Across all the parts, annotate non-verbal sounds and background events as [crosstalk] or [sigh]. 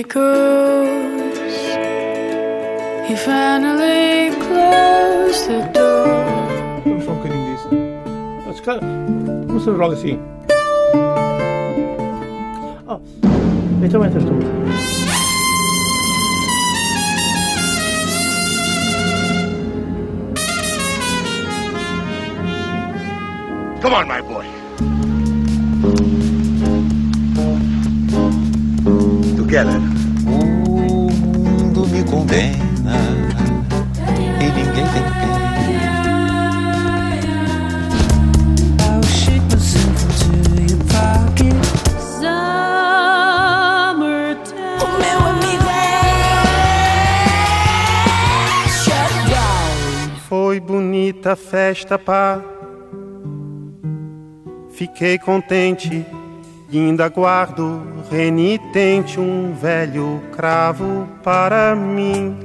echoes. He finally closed the door. Vamos só um bocadinho disso. Ah, se calhar, Começamos logo assim. Oh, então entras tu. Come on, my boy. Together. Condena e ninguém tem pena. Foi bonita a festa, pá. Fiquei contente e ainda guardo renitente um velho cravo para mim.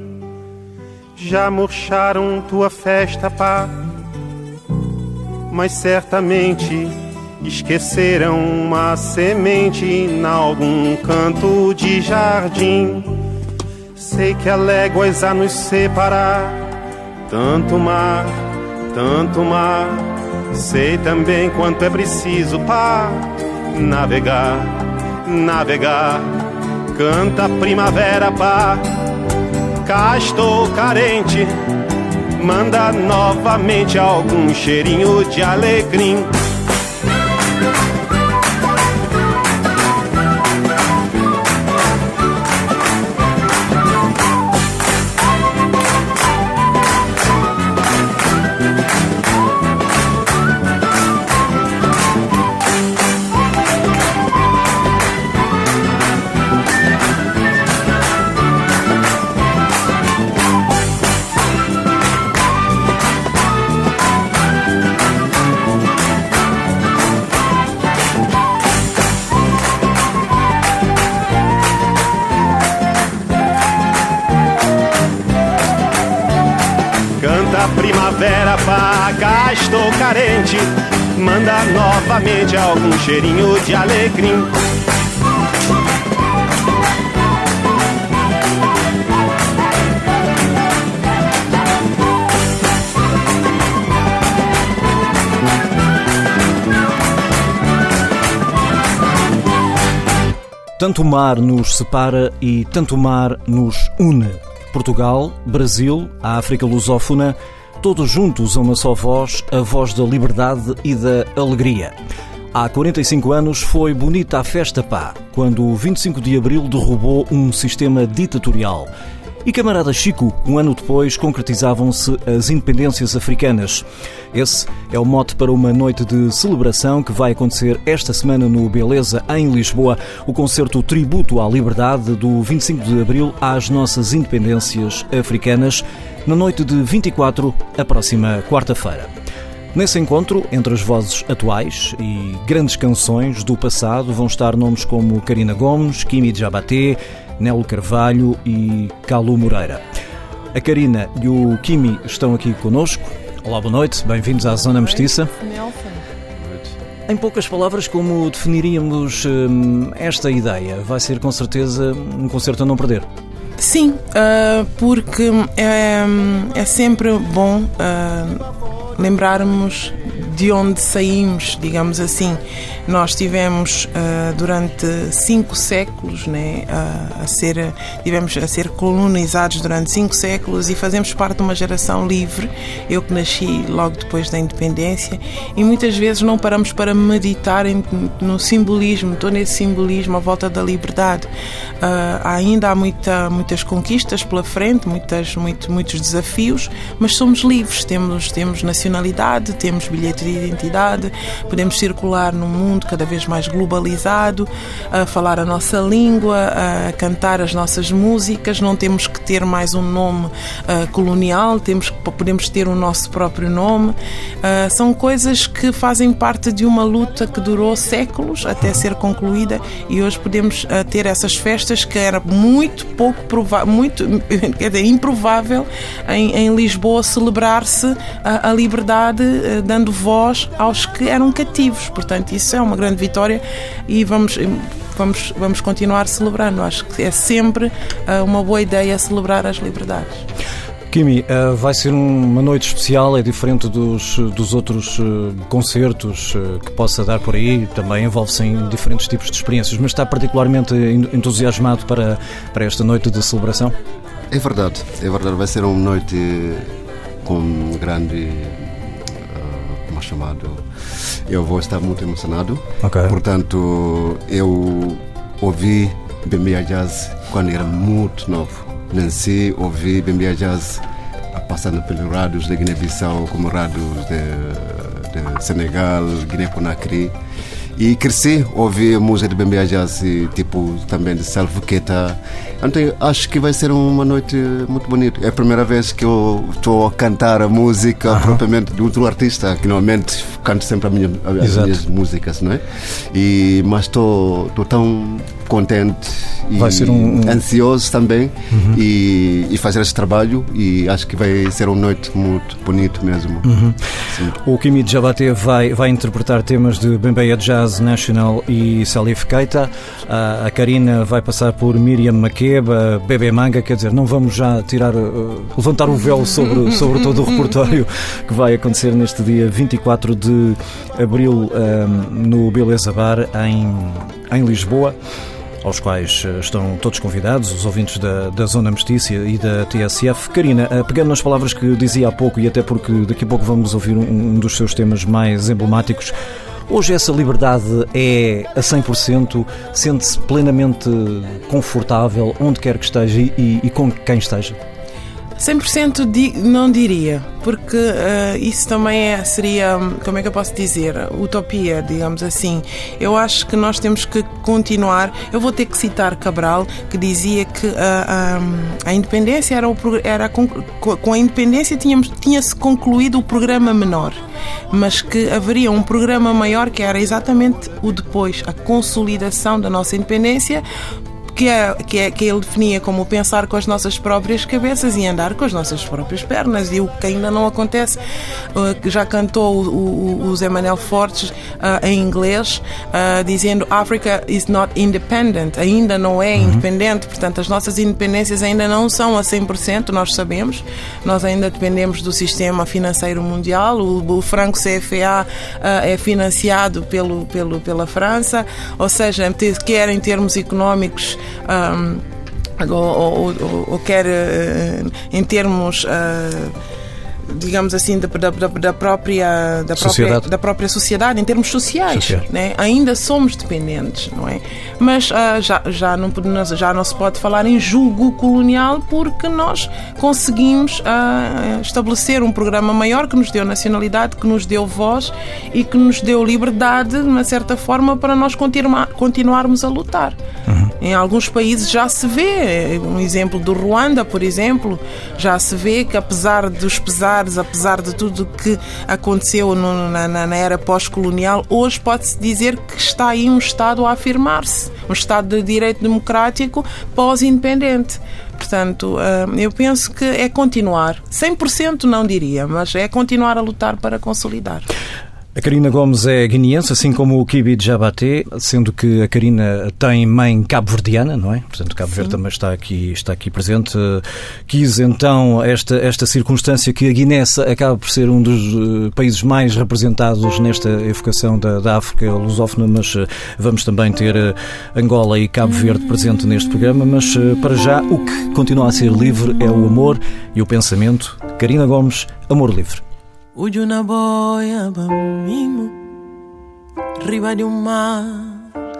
Já murcharam tua festa, pá. Mas certamente esqueceram uma semente em algum canto de jardim. Sei que há léguas a nos separar, tanto mar, tanto mar. Sei também quanto é preciso para navegar, navegar. Canta primavera, pá. Cá estou carente. Manda novamente algum cheirinho de alegria. Cá estou carente. Manda novamente algum cheirinho de alecrim. Tanto mar nos separa e tanto mar nos une. Portugal, Brasil, a África lusófona, todos juntos a uma só voz, a voz da liberdade e da alegria. Há 45 anos foi bonita a festa pá, quando o 25 de abril derrubou um sistema ditatorial. E camarada Chico, um ano depois, concretizavam-se as independências africanas. Esse é o mote para uma noite de celebração que vai acontecer esta semana no Beleza, em Lisboa, o concerto Tributo à Liberdade do 25 de abril às nossas independências africanas, na noite de 24, a próxima quarta-feira. Nesse encontro, entre as vozes atuais e grandes canções do passado, vão estar nomes como Karina Gomes, Kimi Jabaté, Nelo Carvalho e Calu Moreira. A Karina e o Kimi estão aqui conosco. Olá, boa noite, bem-vindos à Zona Mestiça. Em poucas palavras, como definiríamos hum, esta ideia? Vai ser com certeza um concerto a não perder. Sim, ah, porque é, é sempre bom ah, lembrarmos de onde saímos, digamos assim. Nós tivemos ah, durante cinco séculos né, a, a ser, tivemos a ser colonizados durante cinco séculos e fazemos parte de uma geração livre. Eu que nasci logo depois da independência e muitas vezes não paramos para meditar em- no simbolismo, estou nesse simbolismo à volta da liberdade. Ah, ainda há muita, muitas conquistas pela frente, muitas, muito, muitos desafios, mas somos livres, temos, temos nacionalidade, temos bilhete de identidade, podemos circular num mundo cada vez mais globalizado, a falar a nossa língua, a cantar as nossas músicas, não temos que ter mais um nome ah, colonial, temos, podemos ter o nosso próprio nome. Ah, são coisas que fazem parte de uma luta que durou séculos até ser concluída e hoje podemos ah, ter essas festas que era muito pouco provável, muito [laughs] quer dizer, improvável em, em Lisboa celebrar-se a, liberdade, dando voz voz aos que eram cativos. Portanto, isso é uma grande vitória e vamos vamos, vamos continuar celebrando. Acho que é sempre uh, uma boa ideia celebrar as liberdades. Kimi, uh, vai ser uma noite especial, é diferente dos, dos outros uh, concertos uh, que possa dar por aí, também envolve-se em diferentes tipos de experiências, mas está particularmente entusiasmado para, para esta noite de celebração? É verdade, é verdade, vai ser uma noite com grande. Chamado? Eu vou estar muito emocionado. Ok. Portanto, eu ouvi Bemia Jazz quando era muito novo. Nasci, ouvi Bemia Jazz passando pelos rádios de Guiné-Bissau, como rádios de, de Senegal, Guiné-Conakry. E cresci, ouvi música de Bembe Jazz, tipo também de Salvo Queta. Então acho que vai ser uma noite muito bonita. É a primeira vez que eu estou a cantar a música propriamente de outro artista, que normalmente canto sempre minha, as minhas músicas, não é? E, mas estou tão contente e vai ser um, um... ansioso também uhum. e, e, fazer esse trabalho e acho que vai ser uma noite muito bonito mesmo. Uhum. O Kimi Jabate vai, vai interpretar temas de Bembeia Jazz National e Salif Keita. A, a Karina vai passar por Miriam Makeba, Bebê Manga, quer dizer, não vamos já tirar, uh, levantar o véu sobre, [laughs] sobre todo o repertório que vai acontecer neste dia 24 de abril um, no Beleza Bar em, em Lisboa aos quais eh, estão todos convidados, os ouvintes da, da Zona Mestícia e da TSF. Karina, eh, pegando nas palavras que dizia há pouco, e até porque daqui a pouco vamos ouvir um, um dos seus temas mais emblemáticos, Hoje essa liberdade é a 100%, sente-se plenamente confortável onde quer que esteja e, e com quem esteja? 100% di, não diria, porque uh, isso também é, seria, como é que eu posso dizer, utopia, digamos assim. Eu acho que nós temos que continuar. Eu vou ter que citar Cabral, que dizia que uh, um, a independência era, o, era com a independência tínhamos, tinha-se concluído o programa menor, mas que haveria um programa maior que era exatamente o depois, a consolidação da nossa independência que, é, que, é, que ele definia como pensar com as nossas próprias cabeças e andar com as nossas próprias pernas. E o que ainda não acontece, uh, já cantou o, o, o Zé Manel Fortes uh, em inglês, uh, dizendo Africa is not independent, ainda não é uhum. independente, portanto, as nossas independências ainda não são a 100%, nós sabemos, nós ainda dependemos do sistema financeiro mundial, o, o franco CFA é financiado pelo, pelo, pela França, ou seja, quer em termos económicos um, ou, ou, ou, quer uh, em termos uh, digamos assim da, da, da, própria da própria da própria sociedade em termos sociais né? ainda somos dependentes não é mas uh, já já não já não se pode falar em julgo colonial porque nós conseguimos uh, estabelecer um programa maior que nos deu nacionalidade que nos deu voz e que nos deu liberdade de uma certa forma para nós continuar, continuarmos a lutar uhum. Em alguns países já se vê, um exemplo do Ruanda, por exemplo, já se vê que apesar dos pesares, apesar de tudo que aconteceu no, na, na, era pós-colonial, hoje pode-se dizer que está aí um Estado a afirmar-se, um Estado de direito democrático pós-independente. Portanto, eh, eu penso que é continuar. 100% não diria, mas é continuar a lutar para consolidar. A Karina Gomes é guineense, assim como o Kibi Jabaté, sendo que a Karina tem mãe cabo-verdiana, não é? Portanto, Cabo Verde também está aqui, está aqui presente. Quis então esta, esta circunstância que a Guiné acaba por ser um dos eh, países mais representados nesta evocação da, da África lusófona, mas eh, vamos também ter eh, Angola e Cabo Verde presente neste programa. Mas para já, o que continua a ser livre é o amor e o pensamento. Karina Gomes, Amor Livre. Ujo na boia mimo Riba de um mar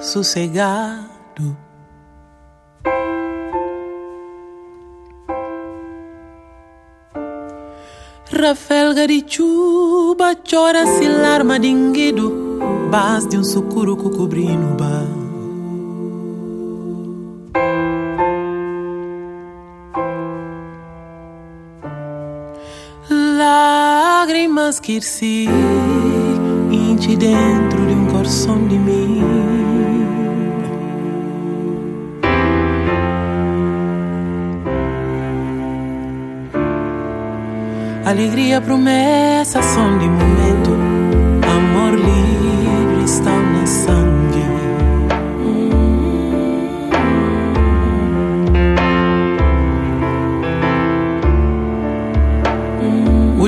sossegado. Rafael Garichuba chora se larma dinguido Bas de um sucuro cobrindo bar que se inti dentro de um coração de mim. Alegria, promessa, som de momento.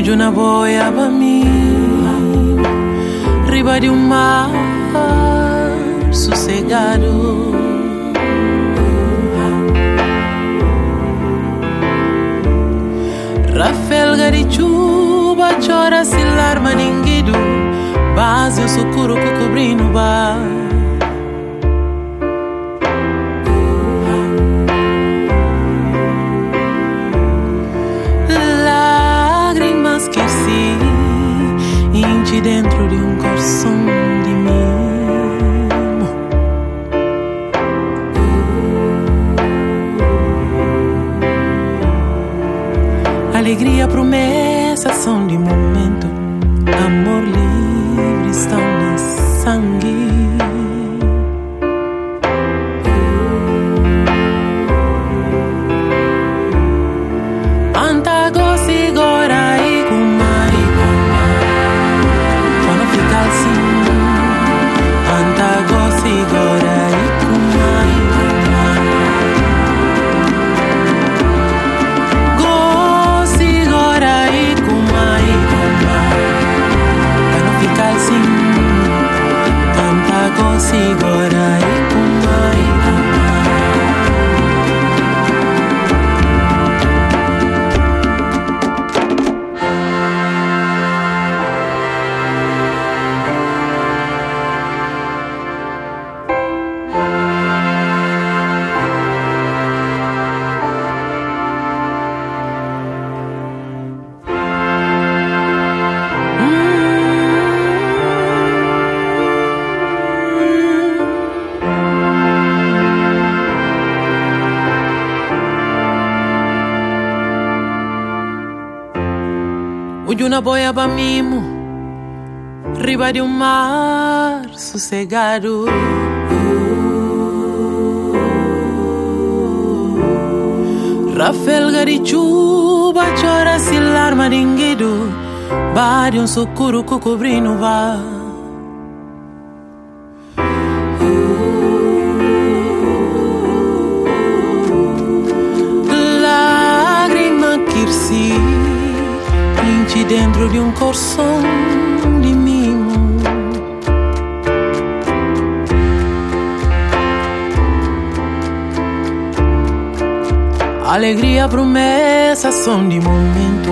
De uma boia pra mim, riba de um mar sossegado. Rafael Garichuba chora se larma ninguido, base o socorro cobrindo bar. Coração de. Alegria, promessa são de momento. Amor livre de pra mimo Riba de um mar sossegado. Rafael Garichuba chora se larma dinguido Bade um socorro cobrindo vá coração de mimo Alegria, promessa são de momento.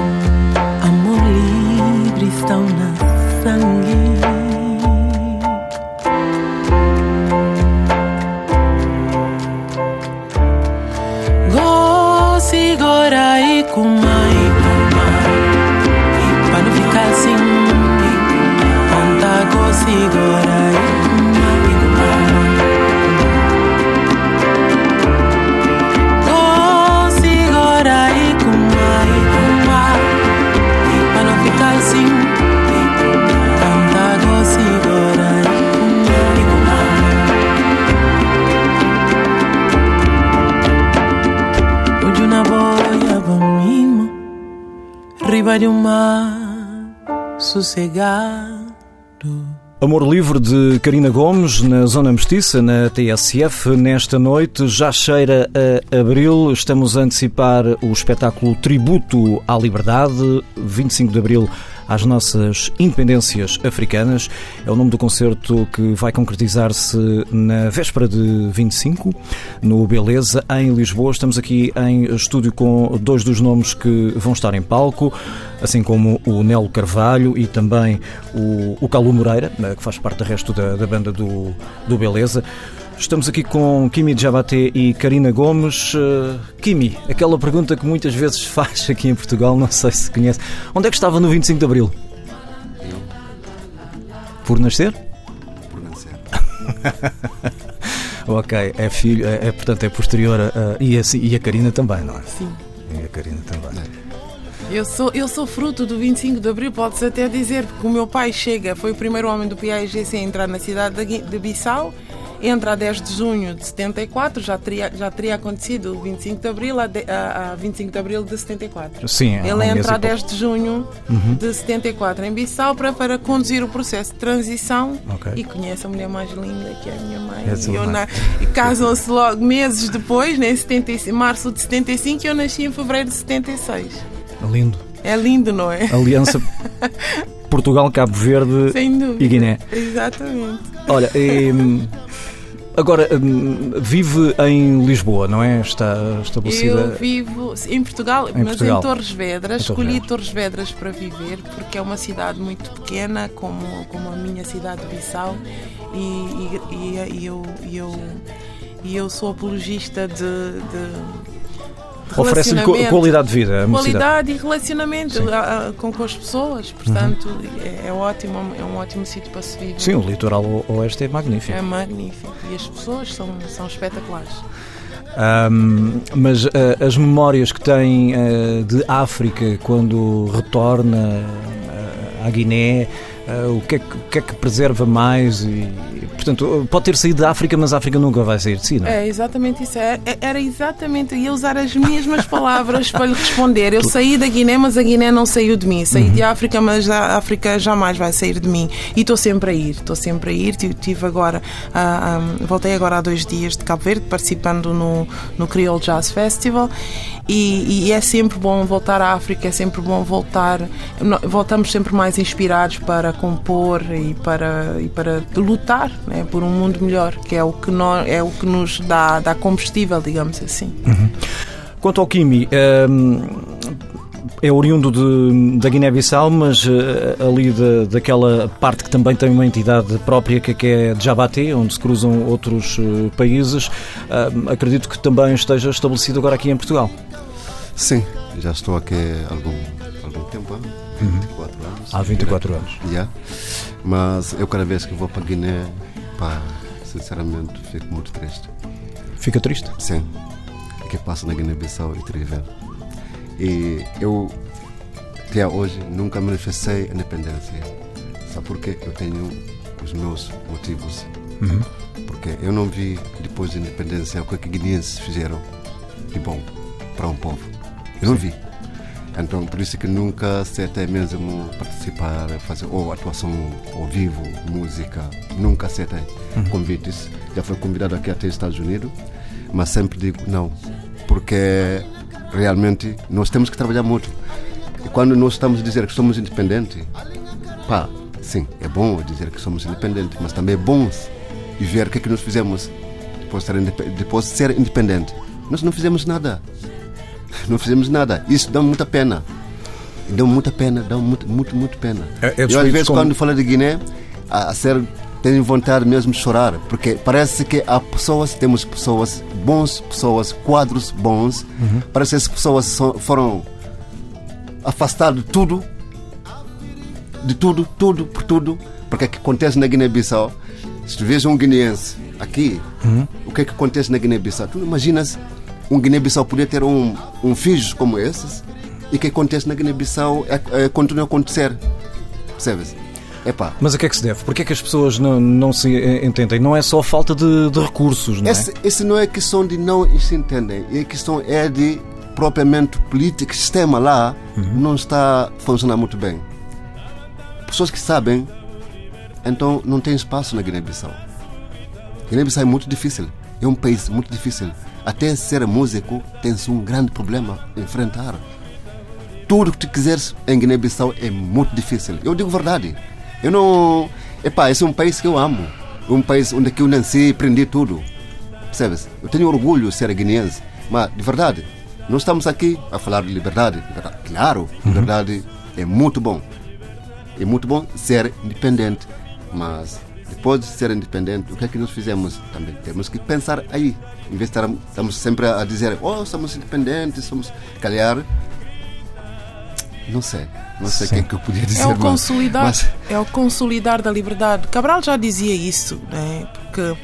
Amor livre estão na sangue De um mar sossegado Amor Livre de Karina Gomes, na Zona Mestiça, na TSF. Nesta noite já cheira a abril. Estamos a antecipar o espetáculo Tributo à Liberdade, 25 de abril às nossas independências africanas. É o nome do concerto que vai concretizar-se na véspera de 25, no Beleza, em Lisboa. Estamos aqui em estúdio com dois dos nomes que vão estar em palco, assim como o Nelo Carvalho e também o, o Calu Moreira, que faz parte do resto da, da banda do, do Beleza. Estamos aqui com Kimi Jabaté e Karina Gomes. Uh, Kimi, aquela pergunta que muitas vezes [laughs] faz aqui em Portugal, não sei se conhece. Onde é que estava no 25 de Abril? Eu, Por nascer? por nascer. [laughs] ok, é filho, é, é, portanto é posterior a, e, a, e a Karina também, não é? Sim. E a Karina também. Eu sou, eu sou fruto do 25 de Abril, pode-se até dizer, porque o meu pai chega, foi o primeiro homem do PAIGC a entrar na cidade de Bissau, entra a 10 de junho de 74, já teria, já teria acontecido o 25 de Abril a, de, a, a 25 de Abril de 74. Sim, Ele mês entra a e pouco. 10 de junho de 74 em Bissau para, para conduzir o processo de transição Ok. e conhece a mulher mais linda que é a minha mãe. É e na- e casam-se logo meses depois, né, em 75, março de 75, e eu nasci em fevereiro de 76. Lindo. É lindo, não é? Aliança [laughs] Portugal, Cabo Verde e Guiné. Exatamente. Olha, hum, agora hum, vive em Lisboa, não é? Está estabelecida. Eu vivo em Portugal, mas Portugal. em Torres Vedras. Em Torres Escolhi Vedras. Torres Vedras para viver porque é uma cidade muito pequena, como, como a minha cidade de Bissau, e, e, e- eu, e, eu, e eu sou apologista de de Oferece-lhe qualidade de vida. Qualidade e relacionamento. Uhum. a- a- com, com as pessoas, portanto é, é ótimo, é um ótimo sítio para se viver. Sim, o litoral oeste é magnífico. É magnífico e as pessoas são, são espetaculares. Ahm, mas ah, as memórias que tem ah, de África quando retorna ah, à Guiné, o, que é que, o que é que preserva mais? E, portanto, pode ter saído da África, mas a África nunca vai sair de si, não é? É exatamente isso. É- é- Era exatamente. Ia usar as mesmas [laughs] palavras para lhe responder. Eu saí da Guiné, mas a Guiné não saiu de mim. Saí Uhum. de África, mas a África jamais vai sair de mim. E estou sempre a ir. Estou sempre a ir. Tive- agora. ah, ah, voltei agora há dois dias de Cabo Verde, participando no, no Creole Jazz Festival. E, e é sempre bom voltar à África. É sempre bom voltar. Voltamos sempre mais inspirados para compor e para, e para lutar né, por um mundo melhor, que é o que, é o que nos dá, dá combustível, digamos assim. Quanto ao Kimi, ahm, é oriundo de- da Guiné-Bissau, mas ah, ali da, daquela parte que também tem uma entidade própria, que, é de Jabaté, onde se cruzam outros ah, países. Ahm, acredito que também esteja estabelecido agora aqui em Portugal. Sim, já estou aqui há algum, algum tempo, há 24 anos. Há 24 anos. Já. Mas eu cada vez que vou para Guiné, pá, sinceramente fico muito triste. Fica triste? Sim. O que passa na Guiné-Bissau e Trivel. E eu, até hoje, nunca manifestei a independência. Sabe porquê? Eu tenho os meus motivos. Porque eu não vi, depois da independência, o que é que guineenses fizeram de bom para um povo. Eu não vi. Então, por isso que nunca aceitei mesmo participar, fazer ou atuação ao vivo, música. Nunca aceitei convites. Já fui convidado aqui até Estados Unidos, mas sempre digo não, porque realmente nós temos que trabalhar muito. E quando nós estamos a dizer que somos independentes, pá, sim, é bom dizer que somos independentes, mas também é bom ver o que é que nós fizemos depois de ser independente. Nós não fizemos nada. Não fizemos nada. Isso dá muita pena. Dá muita pena, dá muito, muito, muito pena. É- é Eu às vezes como- quando falo de Guiné, a, a ser, tenho vontade mesmo de chorar, porque parece que há pessoas, temos pessoas bons, pessoas, quadros bons, parece que as pessoas são- foram afastadas de tudo, de tudo, tudo, por tudo, porque é que acontece na Guiné-Bissau. Se tu vês um guineense aqui, o que é que acontece na Guiné-Bissau? Tu imaginas um Guiné-Bissau poder ter um, um filho como esses e o que acontece na Guiné-Bissau é, é, continua a acontecer. Percebes? Epá, Mas a que é que se deve? Porquê é que as pessoas não, não se entendem? Não é só falta de, de recursos, não é? esse, esse não é questão de não se entendem, é questão é de propriamente política, sistema lá não está a funcionar muito bem. Pessoas que sabem, então não tem espaço na Guiné-Bissau. Guiné-Bissau é muito difícil, é um país muito difícil. Até ser músico tem-se um grande problema a enfrentar. Tudo que tu quiseres em Guiné-Bissau é muito difícil. Eu digo verdade. Eu não. Epá, esse é um país que eu amo. É um país onde que eu nasci e aprendi tudo. Percebes? Eu tenho orgulho de ser guineense. Mas, de verdade, nós estamos aqui a falar de liberdade. Liberdade, Claro, liberdade é muito bom. É muito bom ser independente. Mas, depois de ser independente, o que é que nós fizemos? Também temos que pensar aí. Em vez de estar- estamos sempre a dizer, oh, somos independentes, somos. Calhar. Não sei. Não sei o que é que eu podia dizer. É o mas- consolidar, mas- é o consolidar da liberdade. Cabral já dizia isso, né? porque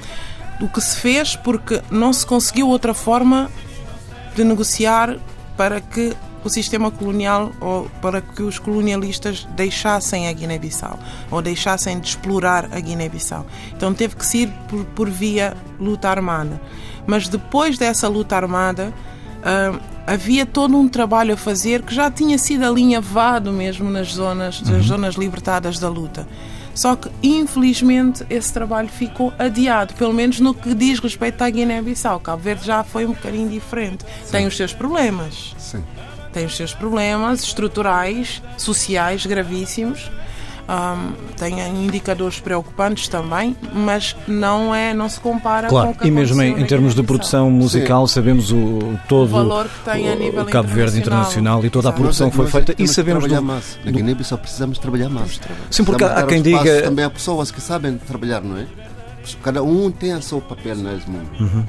o que se fez porque não se conseguiu outra forma de negociar para que o sistema colonial ou para que os colonialistas deixassem a Guiné-Bissau ou deixassem de explorar a Guiné-Bissau. Então teve que se ir por, por via luta armada. Mas depois dessa luta armada ah, havia todo um trabalho a fazer que já tinha sido alinhavado mesmo nas zonas, nas zonas libertadas da luta. Só que, infelizmente, esse trabalho ficou adiado, pelo menos no que diz respeito à Guiné-Bissau. Cabo Verde já foi um bocadinho diferente. Tem os seus problemas. Sim. Tem os seus problemas estruturais, sociais gravíssimos. Um, tem indicadores preocupantes também, mas não é, não se compara com o Claro, que e mesmo em, em termos de produção musical, sabemos o, todo O valor que tem a nível o Cabo Verde internacional. e toda a Exato. produção que foi Nós feita e sabemos trabalhar do, mais. Na Guiné-Bissau precisamos trabalhar mais. Sim, porque há quem diga também há pessoas que sabem trabalhar, não é? Cada um tem o seu papel nesse mundo. Uhum.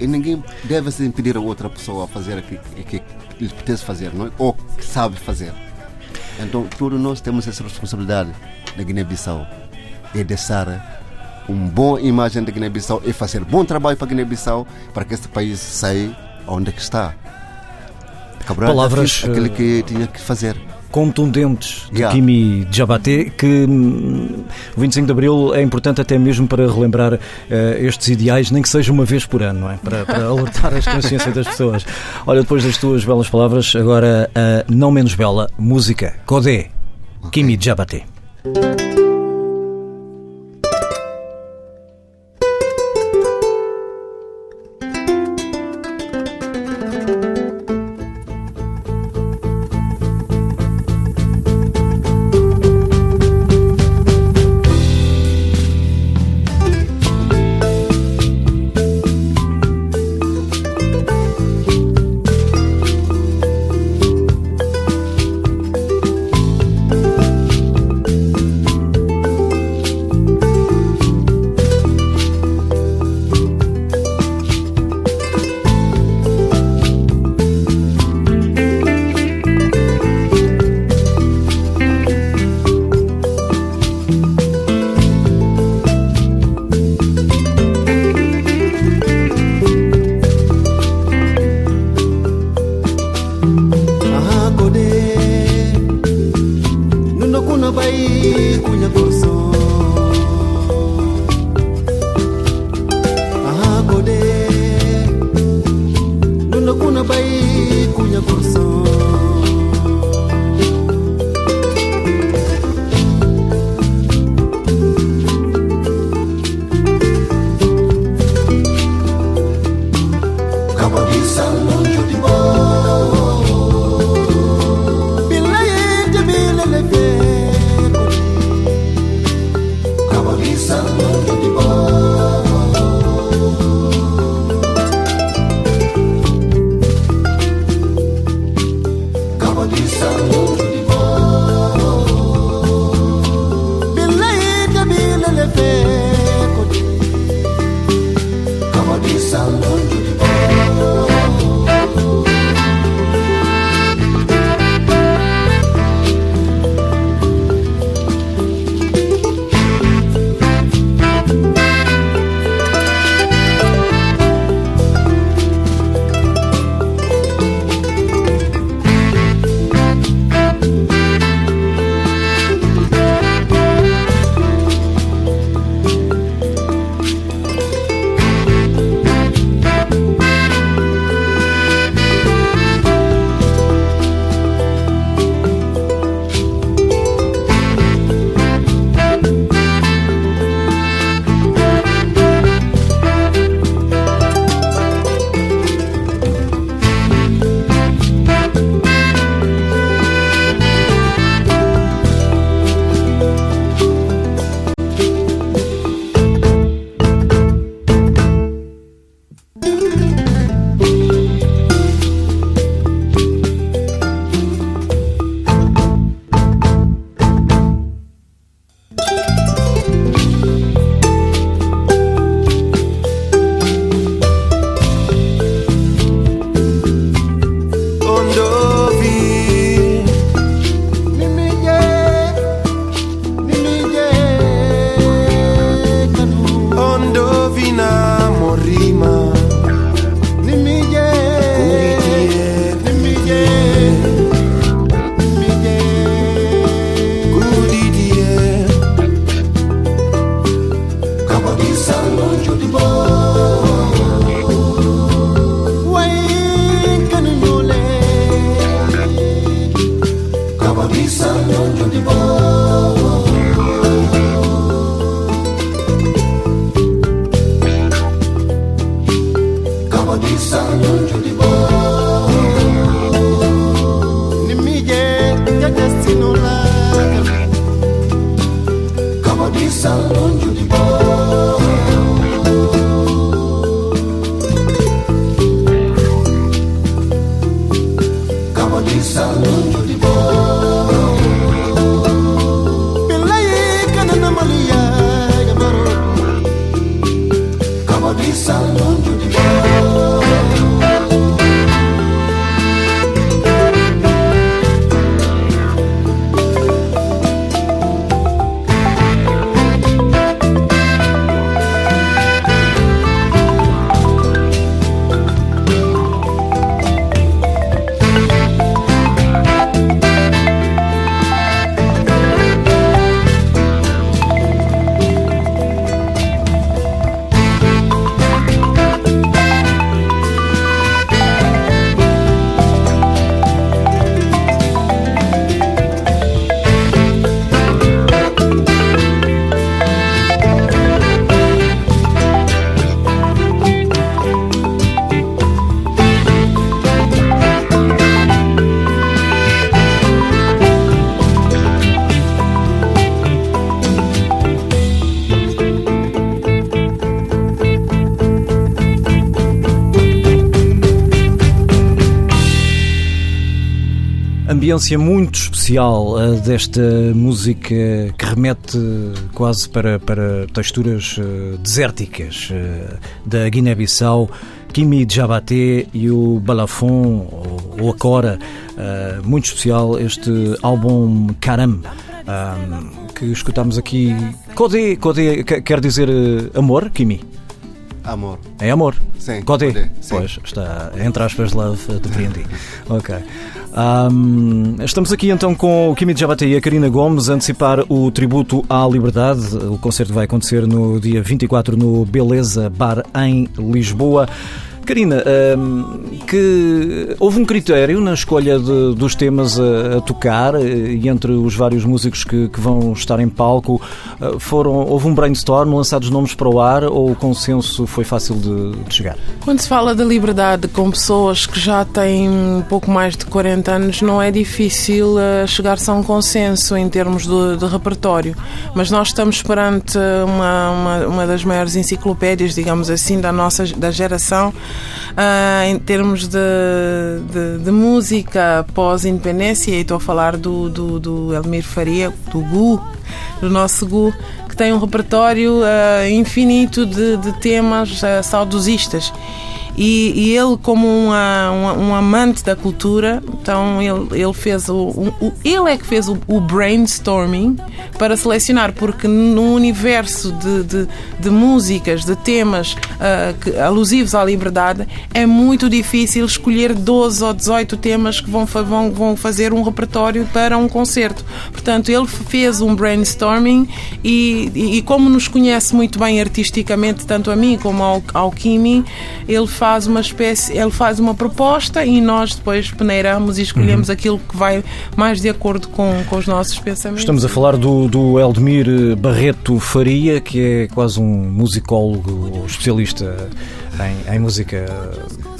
E ninguém deve se impedir a outra pessoa a fazer aquilo que que lhe apetece fazer, não é? Ou que sabe fazer. Então, todos nós temos essa responsabilidade na Guiné-Bissau. É deixar uma boa imagem da Guiné-Bissau e fazer bom trabalho para a Guiné-Bissau para que este país saia onde é que está. Cabral Palavras, fez aquilo eh, que tinha que fazer. Contundentes de Yeah. Kimi Diabaté, que hum, o 25 de Abril é importante até mesmo para relembrar eh, estes ideais, nem que seja uma vez por ano, não é? Para, para [laughs] alertar as consciências das pessoas. Olha, depois das tuas belas palavras, agora a não menos bela música, Codé, Kimi Diabaté. Ambiência muito especial uh, desta música que remete quase para, para texturas uh, desérticas uh, da Guiné-Bissau, Kimi Djabaté e o Balafon, ou, ou a Cora. muito especial este álbum Caram. que escutamos aqui. Codé, Codé quer dizer amor, Kimi? Amor. É amor? Sim. Codé? Pois, está entre aspas, love, depreendi. [laughs] ok. Um, estamos aqui então com o Kimi Jabate e a Karina Gomes a antecipar o tributo à liberdade. O concerto vai acontecer no dia 24 no Beleza Bar em Lisboa. Karina, que houve um critério na escolha de, dos temas a, a, tocar eh, e entre os vários músicos que, que, vão estar em palco eh, foram houve um brainstorm, lançados nomes para o ar ou o consenso foi fácil de, de chegar? Quando se fala da liberdade com pessoas que já têm um pouco mais de 40 anos, não é difícil eh, chegar-se a um consenso em termos de, de repertório, mas nós estamos perante uma, uma, uma das maiores enciclopédias, digamos assim, da nossa da geração uh, em termos de, de, de música pós-independência, e estou a falar do, do, do Elmir Faria, do GU, do nosso GU, que tem um repertório uh, infinito de, de temas uh, saudosistas. E, e ele, como uma, uma, um amante da cultura, então ele, ele fez o, o, ele é que fez o, o, brainstorming para selecionar, porque no universo de, de, de músicas, de temas uh, que, alusivos à liberdade, é muito difícil escolher 12 ou 18 temas que vão, vão, vão fazer um repertório para um concerto. Portanto, ele fez um brainstorming e, e, e como nos conhece muito bem artisticamente, tanto a mim como ao, ao Kimi, ele faz faz uma espécie, ele faz uma proposta e nós depois peneiramos e escolhemos uhum. aquilo que vai mais de acordo com, com os nossos pensamentos. Estamos a falar do, do Eldemir Barreto Faria, que é quase um musicólogo especialista em, em música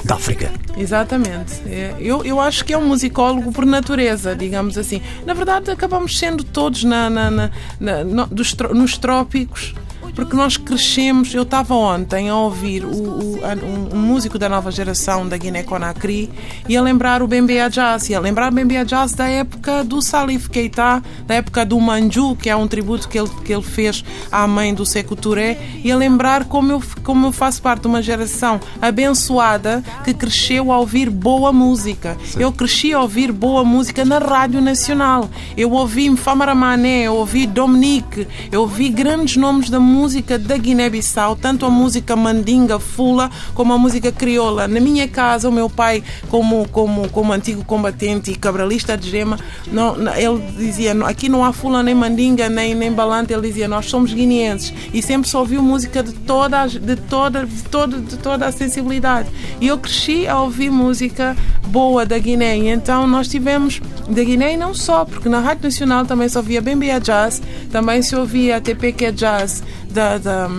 da África. Exatamente. É, eu, eu acho que é um musicólogo por natureza, digamos assim. Na verdade, acabamos sendo todos na, na, na, na dos, nos trópicos porque nós crescemos. Eu estava ontem a ouvir o, o, um, um, músico da nova geração da Guiné-Conakry e a lembrar o Bembea Jazz, e a lembrar o Bembea Jazz da época do Salif Keita, da época do Manju, que é um tributo que ele, que ele fez à mãe do Sekou Touré, e a lembrar como eu, como eu faço parte de uma geração abençoada que cresceu a ouvir boa música. Sim. Eu cresci a ouvir boa música na Rádio Nacional. Eu ouvi Mfamara Mané, eu ouvi Dominique, eu ouvi grandes nomes da música música da Guiné-Bissau, tanto a música mandinga, fula, como a música crioula. Na minha casa, o meu pai, como, como, como antigo combatente e cabralista de gema, não, ele dizia: aqui não há fula nem mandinga, nem, nem balante. Ele dizia: nós somos guineenses. E sempre só ouviu música de toda, de, toda, de, toda, de toda a sensibilidade. E eu cresci a ouvir música boa da Guiné. E então nós tivemos da Guiné e não só, porque na Rádio Nacional também se ouvia Bembia Jazz, também se ouvia TPQ Jazz da, da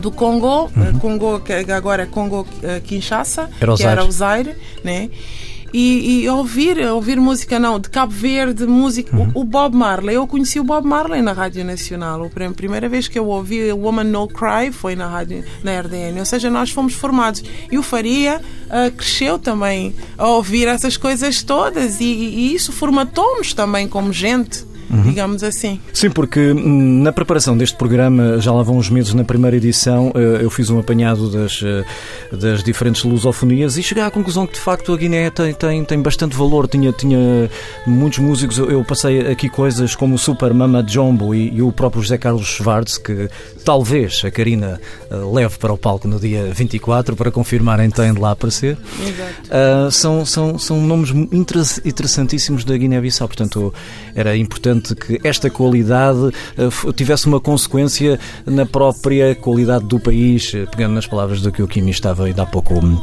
do Congo, uh, Congo que agora é Congo uh, Kinshasa, Era que era o Zaire, né? E, e ouvir, ouvir música não, de Cabo Verde, música. O, o Bob Marley, eu conheci o Bob Marley na Rádio Nacional. A prim- primeira vez que eu ouvi Woman No Cry foi na rádio na RDN. Ou seja, nós fomos formados. E o Faria ah, cresceu também a ouvir essas coisas todas e, e isso formatou-nos também como gente, digamos assim. Sim, porque hum, na preparação deste programa, já lá vão uns meses na primeira edição, eh, eu fiz um apanhado das, eh, das diferentes lusofonias e cheguei à conclusão que de facto a Guiné tem, tem, tem bastante valor. Tinha, tinha muitos músicos, eu, passei aqui coisas como o Super Mama Jumbo e, e o próprio José Carlos Schwartz, que talvez a Karina eh, leve para o palco no dia 24 para confirmarem tem de lá aparecer. Exato. Uh, são, são, são nomes interessantíssimos da Guiné-Bissau. Portanto, era importante que esta qualidade f- tivesse uma consequência na própria qualidade do país, uh, pegando nas palavras do que o Kimi estava ainda há pouco hum,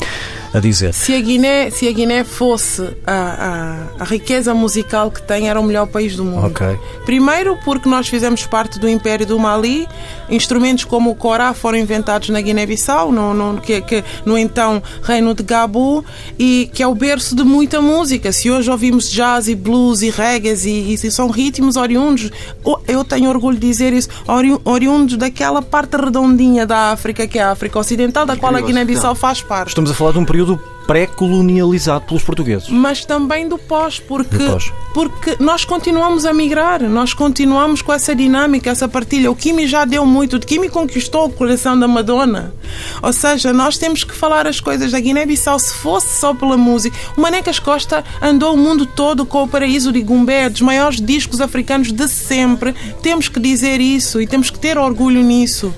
a dizer. Se a Guiné, se a Guiné fosse a, a, a riqueza musical que tem, era o melhor país do mundo. Ok. Primeiro, porque nós fizemos parte do Império do Mali, instrumentos como o Corá foram inventados na Guiné-Bissau, no, no, que, que, no então Reino de Gabu, e que é o berço de muita música. Se hoje ouvimos jazz e blues e reggae e, e são ritmos oriundos, o- eu tenho orgulho de dizer isso, ori- oriundos daquela parte redondinha da África, que é a África Ocidental, da qual a Guiné-Bissau faz parte. Estamos a falar de um período pré-colonializado pelos portugueses. mas também do pós, porque, Do pós. porque nós continuamos a migrar, nós continuamos com essa dinâmica, essa partilha. O Kimi já deu muito, o Kimi conquistou o coração da Madonna. Ou seja, nós temos que falar as coisas da Guiné-Bissau se fosse só pela música. O Manecas Costa andou o mundo todo com o Paraíso de Gumbé, dos maiores discos africanos de sempre. Temos que dizer isso e temos que ter orgulho nisso.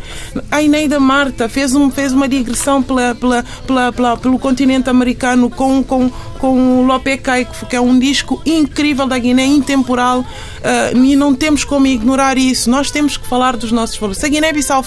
A Ineida Marta fez, um, fez uma digressão pela, pela, pela, pela- pelo continente americano com, com, com o Lope Caico, que é um disco incrível da Guiné, intemporal, ah, e não temos como ignorar isso. Nós temos que falar dos nossos valores. Se a Guiné-Bissau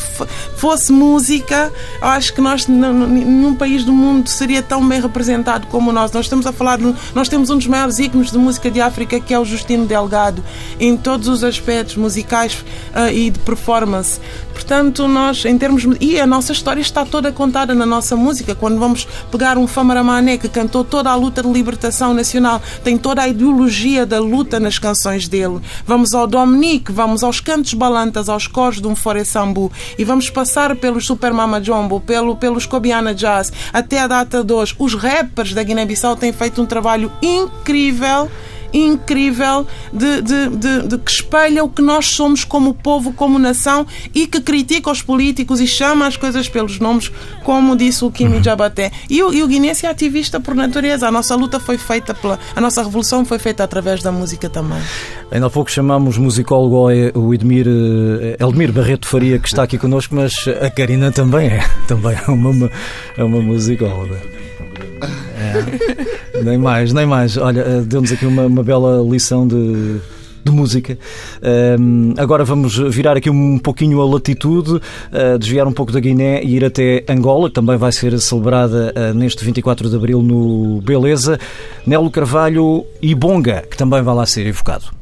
fosse música, acho que nós, nenhum país do mundo seria tão bem representado como nós. Nós estamos a falar, nós temos um dos maiores ícones de música de África, que é o Justino Delgado, em todos os aspectos musicais ah, e de performance. Portanto, nós, em termos. E a nossa história está toda contada na nossa música. Quando vamos pegar um Famara Mané, que cantou toda a luta de libertação nacional, tem toda a ideologia da luta nas canções dele. Vamos ao Dominique, vamos aos cantos balantas, aos coros de um Fore Sambu, e vamos passar pelos Super Mama Jumbo, pelo, pelos Cobiana Jazz, até a data de hoje. Os rappers da Guiné-Bissau têm feito um trabalho incrível incrível de, de, de, de que espelha o que nós somos como povo, como nação e que critica os políticos e chama as coisas pelos nomes, como disse o Kimi Jabaté. E o, e o guinense é ativista por natureza. A nossa luta foi feita pela. A nossa revolução foi feita através da música também. Ainda há pouco chamámos musicólogo o Edmir, eh, Eldmir Barreto Faria, que está aqui connosco, mas a Karina também é, [laughs] também é uma, é uma musicóloga. É. Nem mais, nem mais. Olha, eh, deu-nos aqui uma, uma bela lição de, de música. Ehm, agora vamos virar aqui um pouquinho a latitude, eh, desviar um pouco da Guiné e ir até Angola, que também vai ser celebrada eh, neste 24 de Abril no Beleza. Nelo Carvalho e Bonga, que também vai lá ser evocado.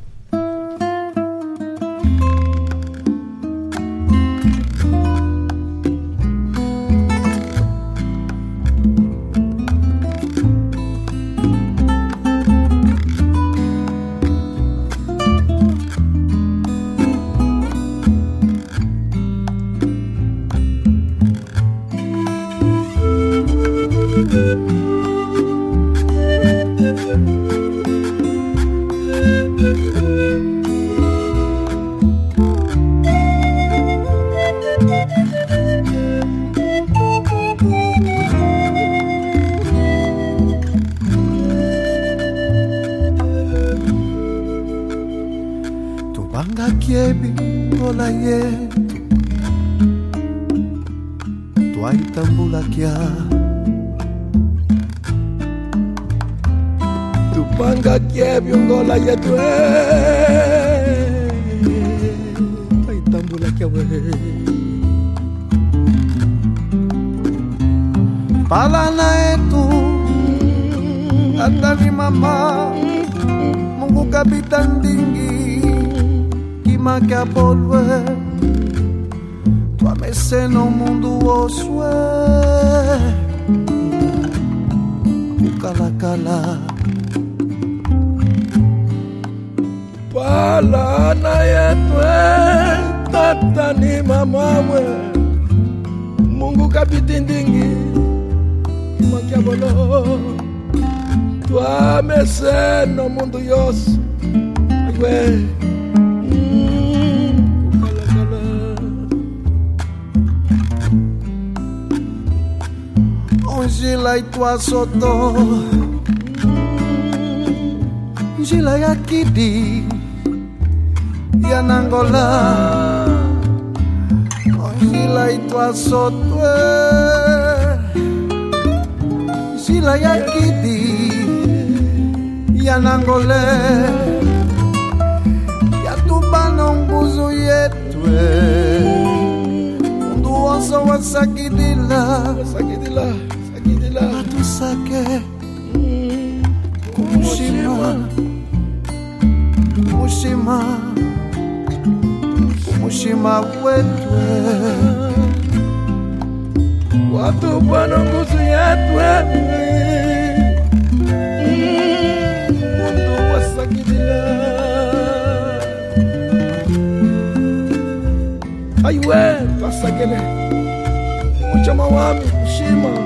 Soto Njila ya kidi Ya nangola. Njila itwa soto Njila ya kidi Ya nangole. Ya tubano nguzu yetwe. Mundu wonso wasakidila Wasakidila Sakidila Batusake Kumushima Kumushima Kumushima wetwe Watu bwana nguzu yetwe Mundu wasakidila Aiwe twasakele Muchama wami kushima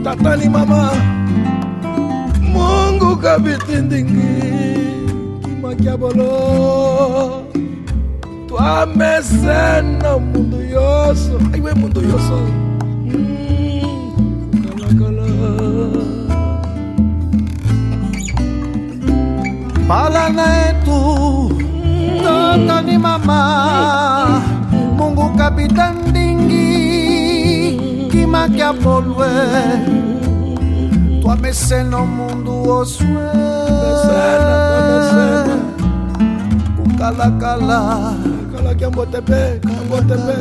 etu tatani mama. Mungu kabitindingi kimakiabolo twamesena mundu yoso aiwe mundu yoso Palana etu tatani mama. Mungu kapitan dingi kimakiapolwe Twamesena mundu oswe Kukalakala kala kiambotepe kiambotepe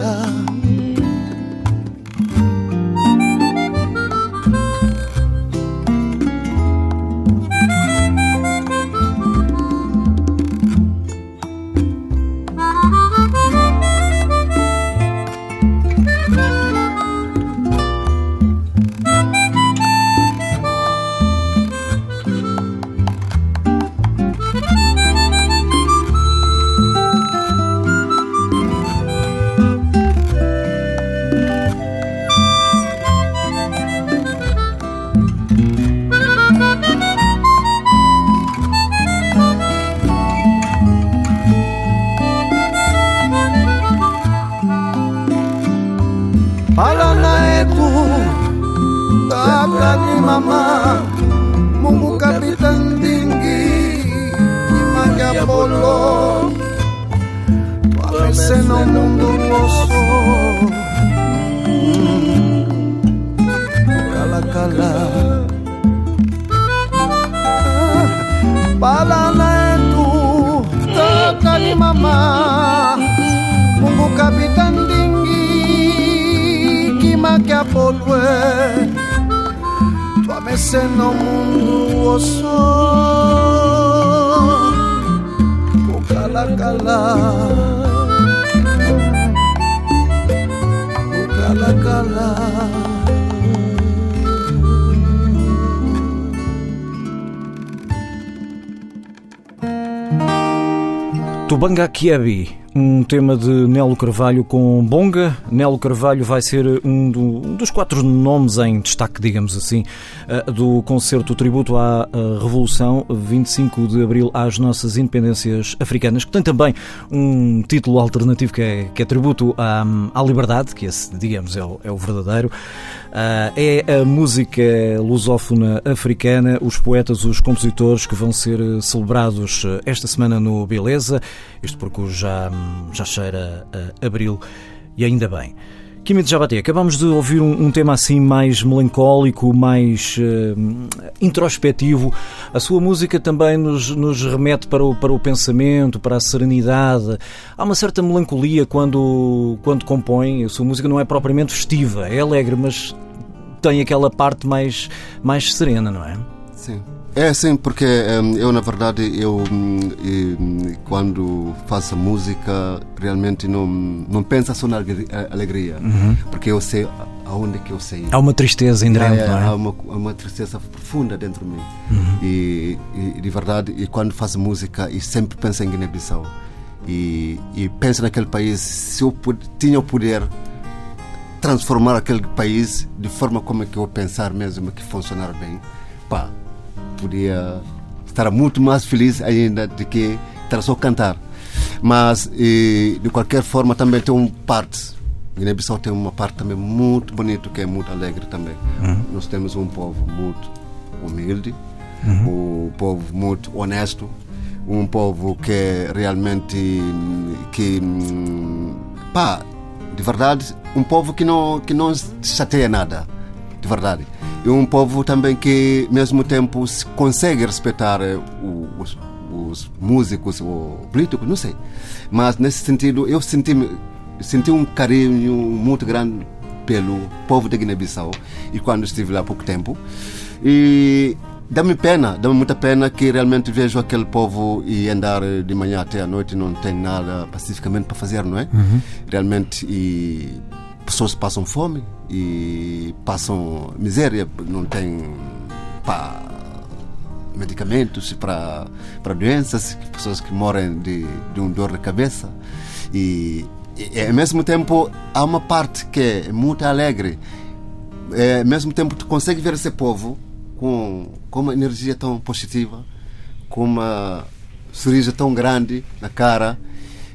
kimakiapolwe Twamesena mundu oso Kukalakala Kukalakala Tubanga Kiebi, um tema de Nelo Carvalho com Bonga. Nelo Carvalho vai ser um, do, um dos quatro nomes em destaque, digamos assim, uh, do concerto Tributo à Revolução, 25 de Abril às Nossas Independências Africanas, que tem também um título alternativo que é, que é Tributo à, à Liberdade, que esse, digamos, é o, é o verdadeiro. Uh, é a música lusófona africana, os poetas, os compositores que vão ser celebrados esta semana no Beleza, isto porque já, já cheira a abril E ainda bem. Kimi de Jabaté, acabamos de ouvir um, um, tema assim mais melancólico, mais uh, introspectivo. A sua música também nos, nos remete para o, para o pensamento, para a serenidade. Há uma certa melancolia quando, quando compõe. A sua música não é propriamente festiva, é alegre, mas tem aquela parte mais, mais serena, não é? Sim. É assim, porque um, eu, na verdade, eu um, quando faço música, realmente não, não penso só na alegria, uhum. porque eu sei aonde que eu sei. Há uma tristeza inerente, é, não é? Há uma, uma tristeza profunda dentro de mim. Uhum. E, e, de verdade, e quando faço música, e sempre penso em Guiné-Bissau. E, e penso naquele país, se eu tinha o poder transformar aquele país de forma como é que eu pensar mesmo que funcionar bem, pá, podia estar muito mais feliz ainda do que estar só cantar. Mas, e, de qualquer forma, também tem uma parte. Guiné-Bissau tem uma parte também muito bonita, que é muito alegre também. Uhum. Nós temos um povo muito humilde, uhum. um povo muito honesto, um povo que realmente que pá, de verdade, um povo que não que não chateia nada, de verdade e um povo também que, ao mesmo tempo, consegue respeitar eh, os, os músicos ou políticos, não sei. Mas, nesse sentido, eu senti, senti um carinho muito grande pelo povo de Guiné-Bissau e quando estive lá há pouco tempo. E dá-me pena, dá-me muita pena que realmente vejo aquele povo e andar de manhã até à noite não tem nada pacificamente para fazer, não é? Uhum. Realmente, e pessoas passam fome e passam miséria, não tem pá, medicamentos para, para doenças, pessoas que morrem de, de um dor de cabeça. E, e, ao mesmo tempo, há uma parte que é muito alegre. É, ao mesmo tempo, tu consegue ver esse povo com, com uma energia tão positiva, com uma sorriso tão grande na cara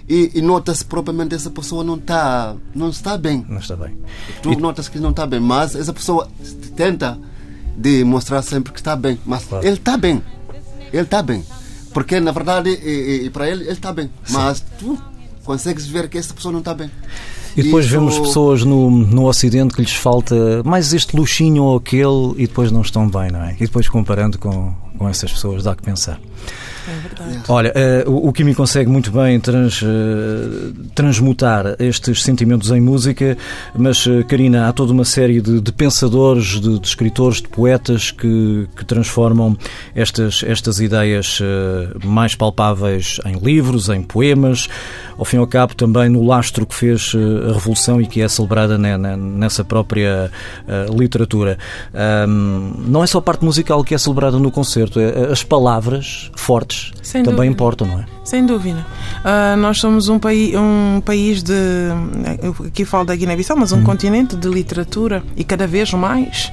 e, e nota-se propriamente essa pessoa não está não está bem. Não está bem. Tu e... notas que não está bem, mas essa pessoa tenta de mostrar sempre que está bem, mas claro. ele está bem. Ele está bem. Porque na verdade, e, e para ele, ele está bem. Sim. Mas tu consegues ver que essa pessoa não está bem. E depois Isso... vemos pessoas no, no Ocidente que lhes falta mais este luxinho ou aquele e depois não estão bem, não é? E depois comparando com, com essas pessoas dá que pensar. É verdade. Olha, uh, o, o Kimi consegue muito bem trans, uh, transmutar estes sentimentos em música, mas, uh, Karina, há toda uma série de, de pensadores, de, de, escritores, de poetas que, que transformam estas, estas ideias mais palpáveis em livros, em poemas, ao fim e ao cabo também no lastro que fez a Revolução e que é celebrada nessa própria literatura. Não é só a parte musical que é celebrada no concerto, é, as palavras fortes Sem também dúvida. importam, não é? Sem dúvida. Uh, nós somos um, paí um país de. Aqui falo da Guiné-Bissau, mas um hum. continente de literatura e cada vez mais.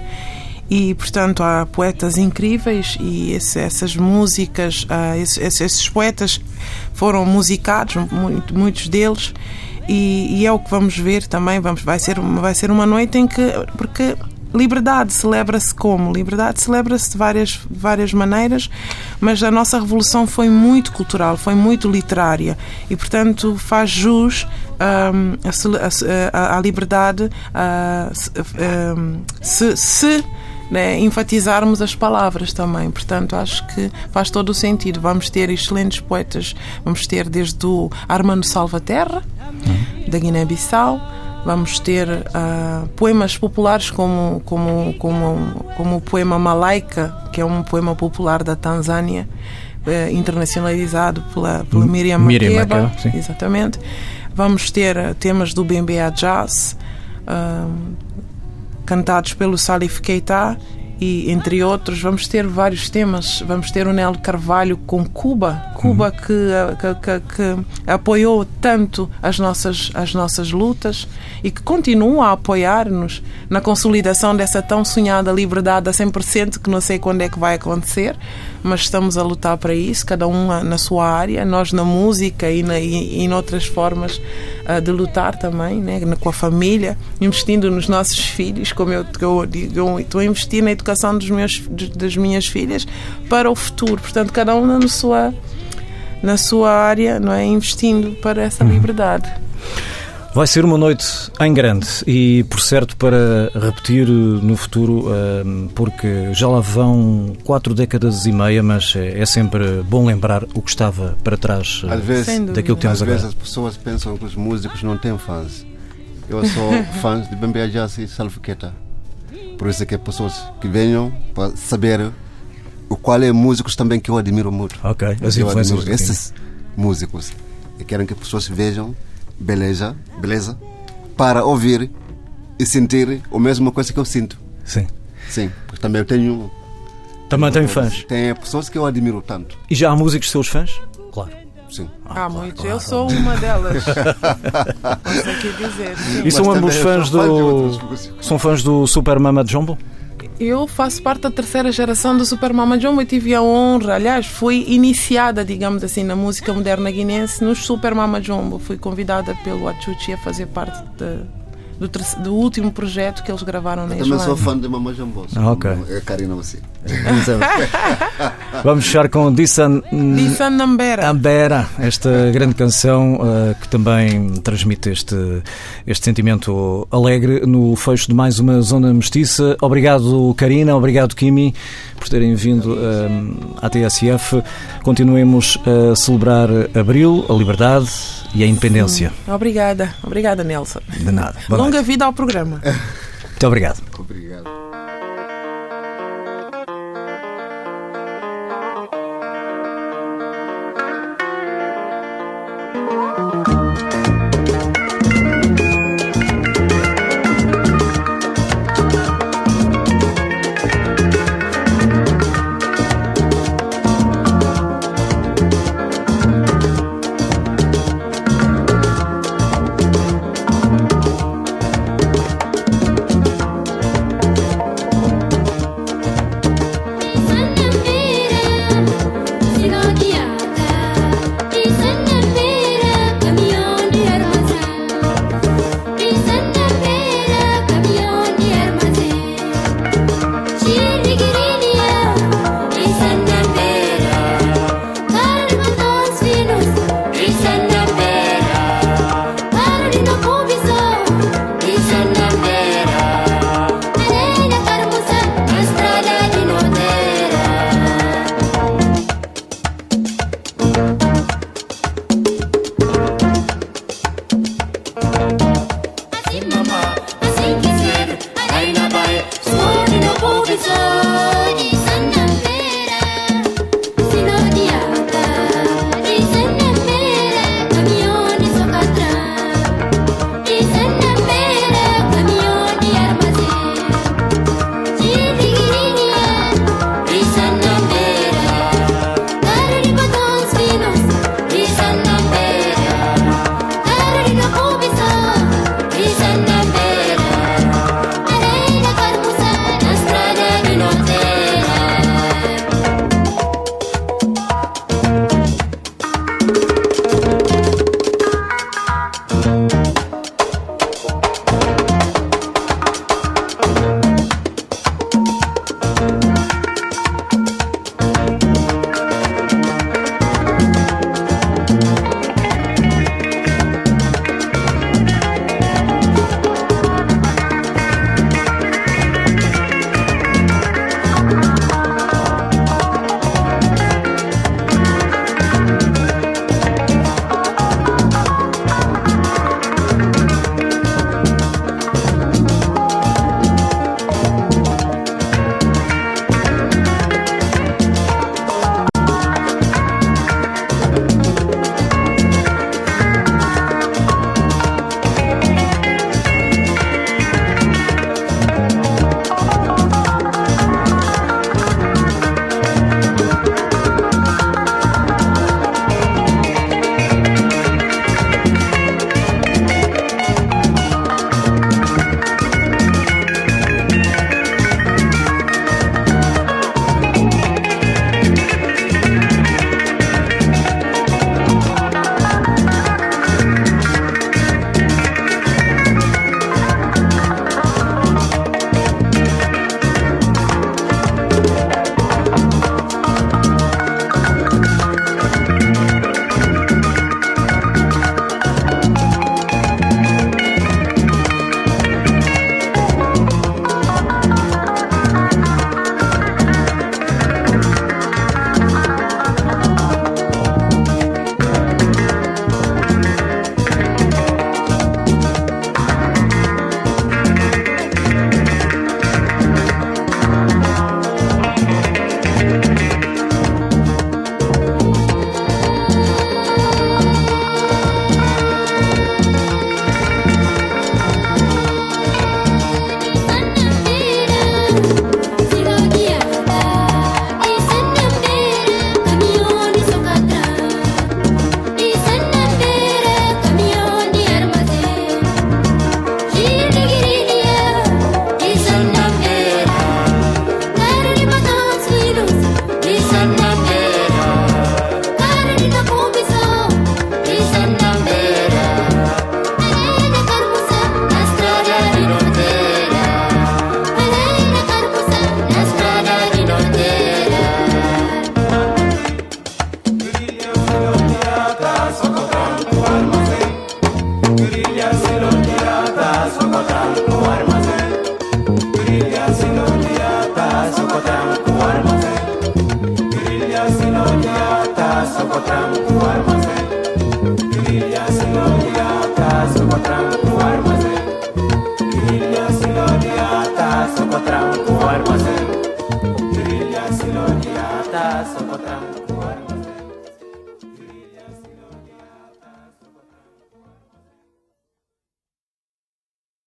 E, portanto, há poetas incríveis e esse, essas músicas, uh, esses, esses, poetas foram musicados, muito, muitos deles. E, e, é o que vamos ver também. Vamos, vai, ser, vai ser uma noite em que. Porque Liberdade celebra-se como? Liberdade celebra-se de várias, várias maneiras, mas a nossa revolução foi muito cultural, foi muito literária e, portanto, faz jus um, a, a, liberdade a, um, se, se né, enfatizarmos as palavras também. Portanto, acho que faz todo o sentido. Vamos ter excelentes poetas, vamos ter desde o Armando Salvaterra, da Guiné-Bissau Vamos ter uh, poemas populares como, como, como, como o poema Malaika, que é um poema popular da Tanzânia, uh, internacionalizado pela, pela Miriam, Miriam Makeba. Makeba exatamente. Vamos ter uh, temas do BMBA Jazz, ah, cantados pelo Salif Keita e entre outros vamos ter vários temas. Vamos ter o Nelo Carvalho com Cuba. Cuba uhum. que, que, que, que, apoiou tanto as nossas as nossas lutas e que continua a apoiar-nos na consolidação dessa tão sonhada liberdade a 100% que não sei quando é que vai acontecer mas estamos a lutar para isso cada um na sua área. Nós na música e, na, e, em outras formas uh, de lutar também né, com a família investindo nos nossos filhos como eu, eu digo eu estou a investir na educação educação dos meus, das minhas filhas para o futuro. Portanto, cada um na sua, na sua área, não é? investindo para essa uhum. liberdade. Vai ser uma noite em grande e, por certo, para repetir no futuro, eh, porque já lá vão quatro décadas e meia, mas é sempre bom lembrar o que estava para trás eh, Às vezes, daquilo que temos às vezes agora. as pessoas pensam que os músicos não têm fãs. Eu sou [laughs] fã de Bembea Jazz e Salfiqueta. Por isso é que pessoas que venham para saber o qual é músicos também que eu admiro muito. Ok, as Eu admiro esses músicos. E querem que as pessoas vejam beleza, beleza, para ouvir e sentir a mesma coisa que eu sinto. Sim. Sim, porque também eu tenho. Também tem fãs. Tem pessoas que eu admiro tanto. E já há músicos seus fãs? Claro. Sim. Há muitos. Eu sou uma delas. [laughs] Posso aqui dizer. sim. E são Mas ambos fãs do. São fãs do Super Mama de Jumbo? Eu faço parte da terceira geração do Super Mama Jumbo e tive a honra, aliás, fui iniciada, digamos assim, na música moderna guinense nos Super Mama Jumbo. Fui convidada pelo Achuchi a fazer parte de- do, do último projeto que eles gravaram na Eu também sou fã de Mamãe Jambô. Ah, ok. É Karina Massi. [laughs] Vamos fechar com Dissan Disse Nambera. Ambera, esta grande canção eh, que também transmite este, este sentimento alegre no fecho de mais uma Zona Mestiça. Obrigado, Karina, obrigado, Kimi, por terem vindo eh, à TSF. Continuemos a celebrar Abril, a liberdade e a independência. Obrigada. Obrigada, Nelson. De nada. Boa Longa noite. vida ao programa. [laughs] Muito obrigado. Obrigado.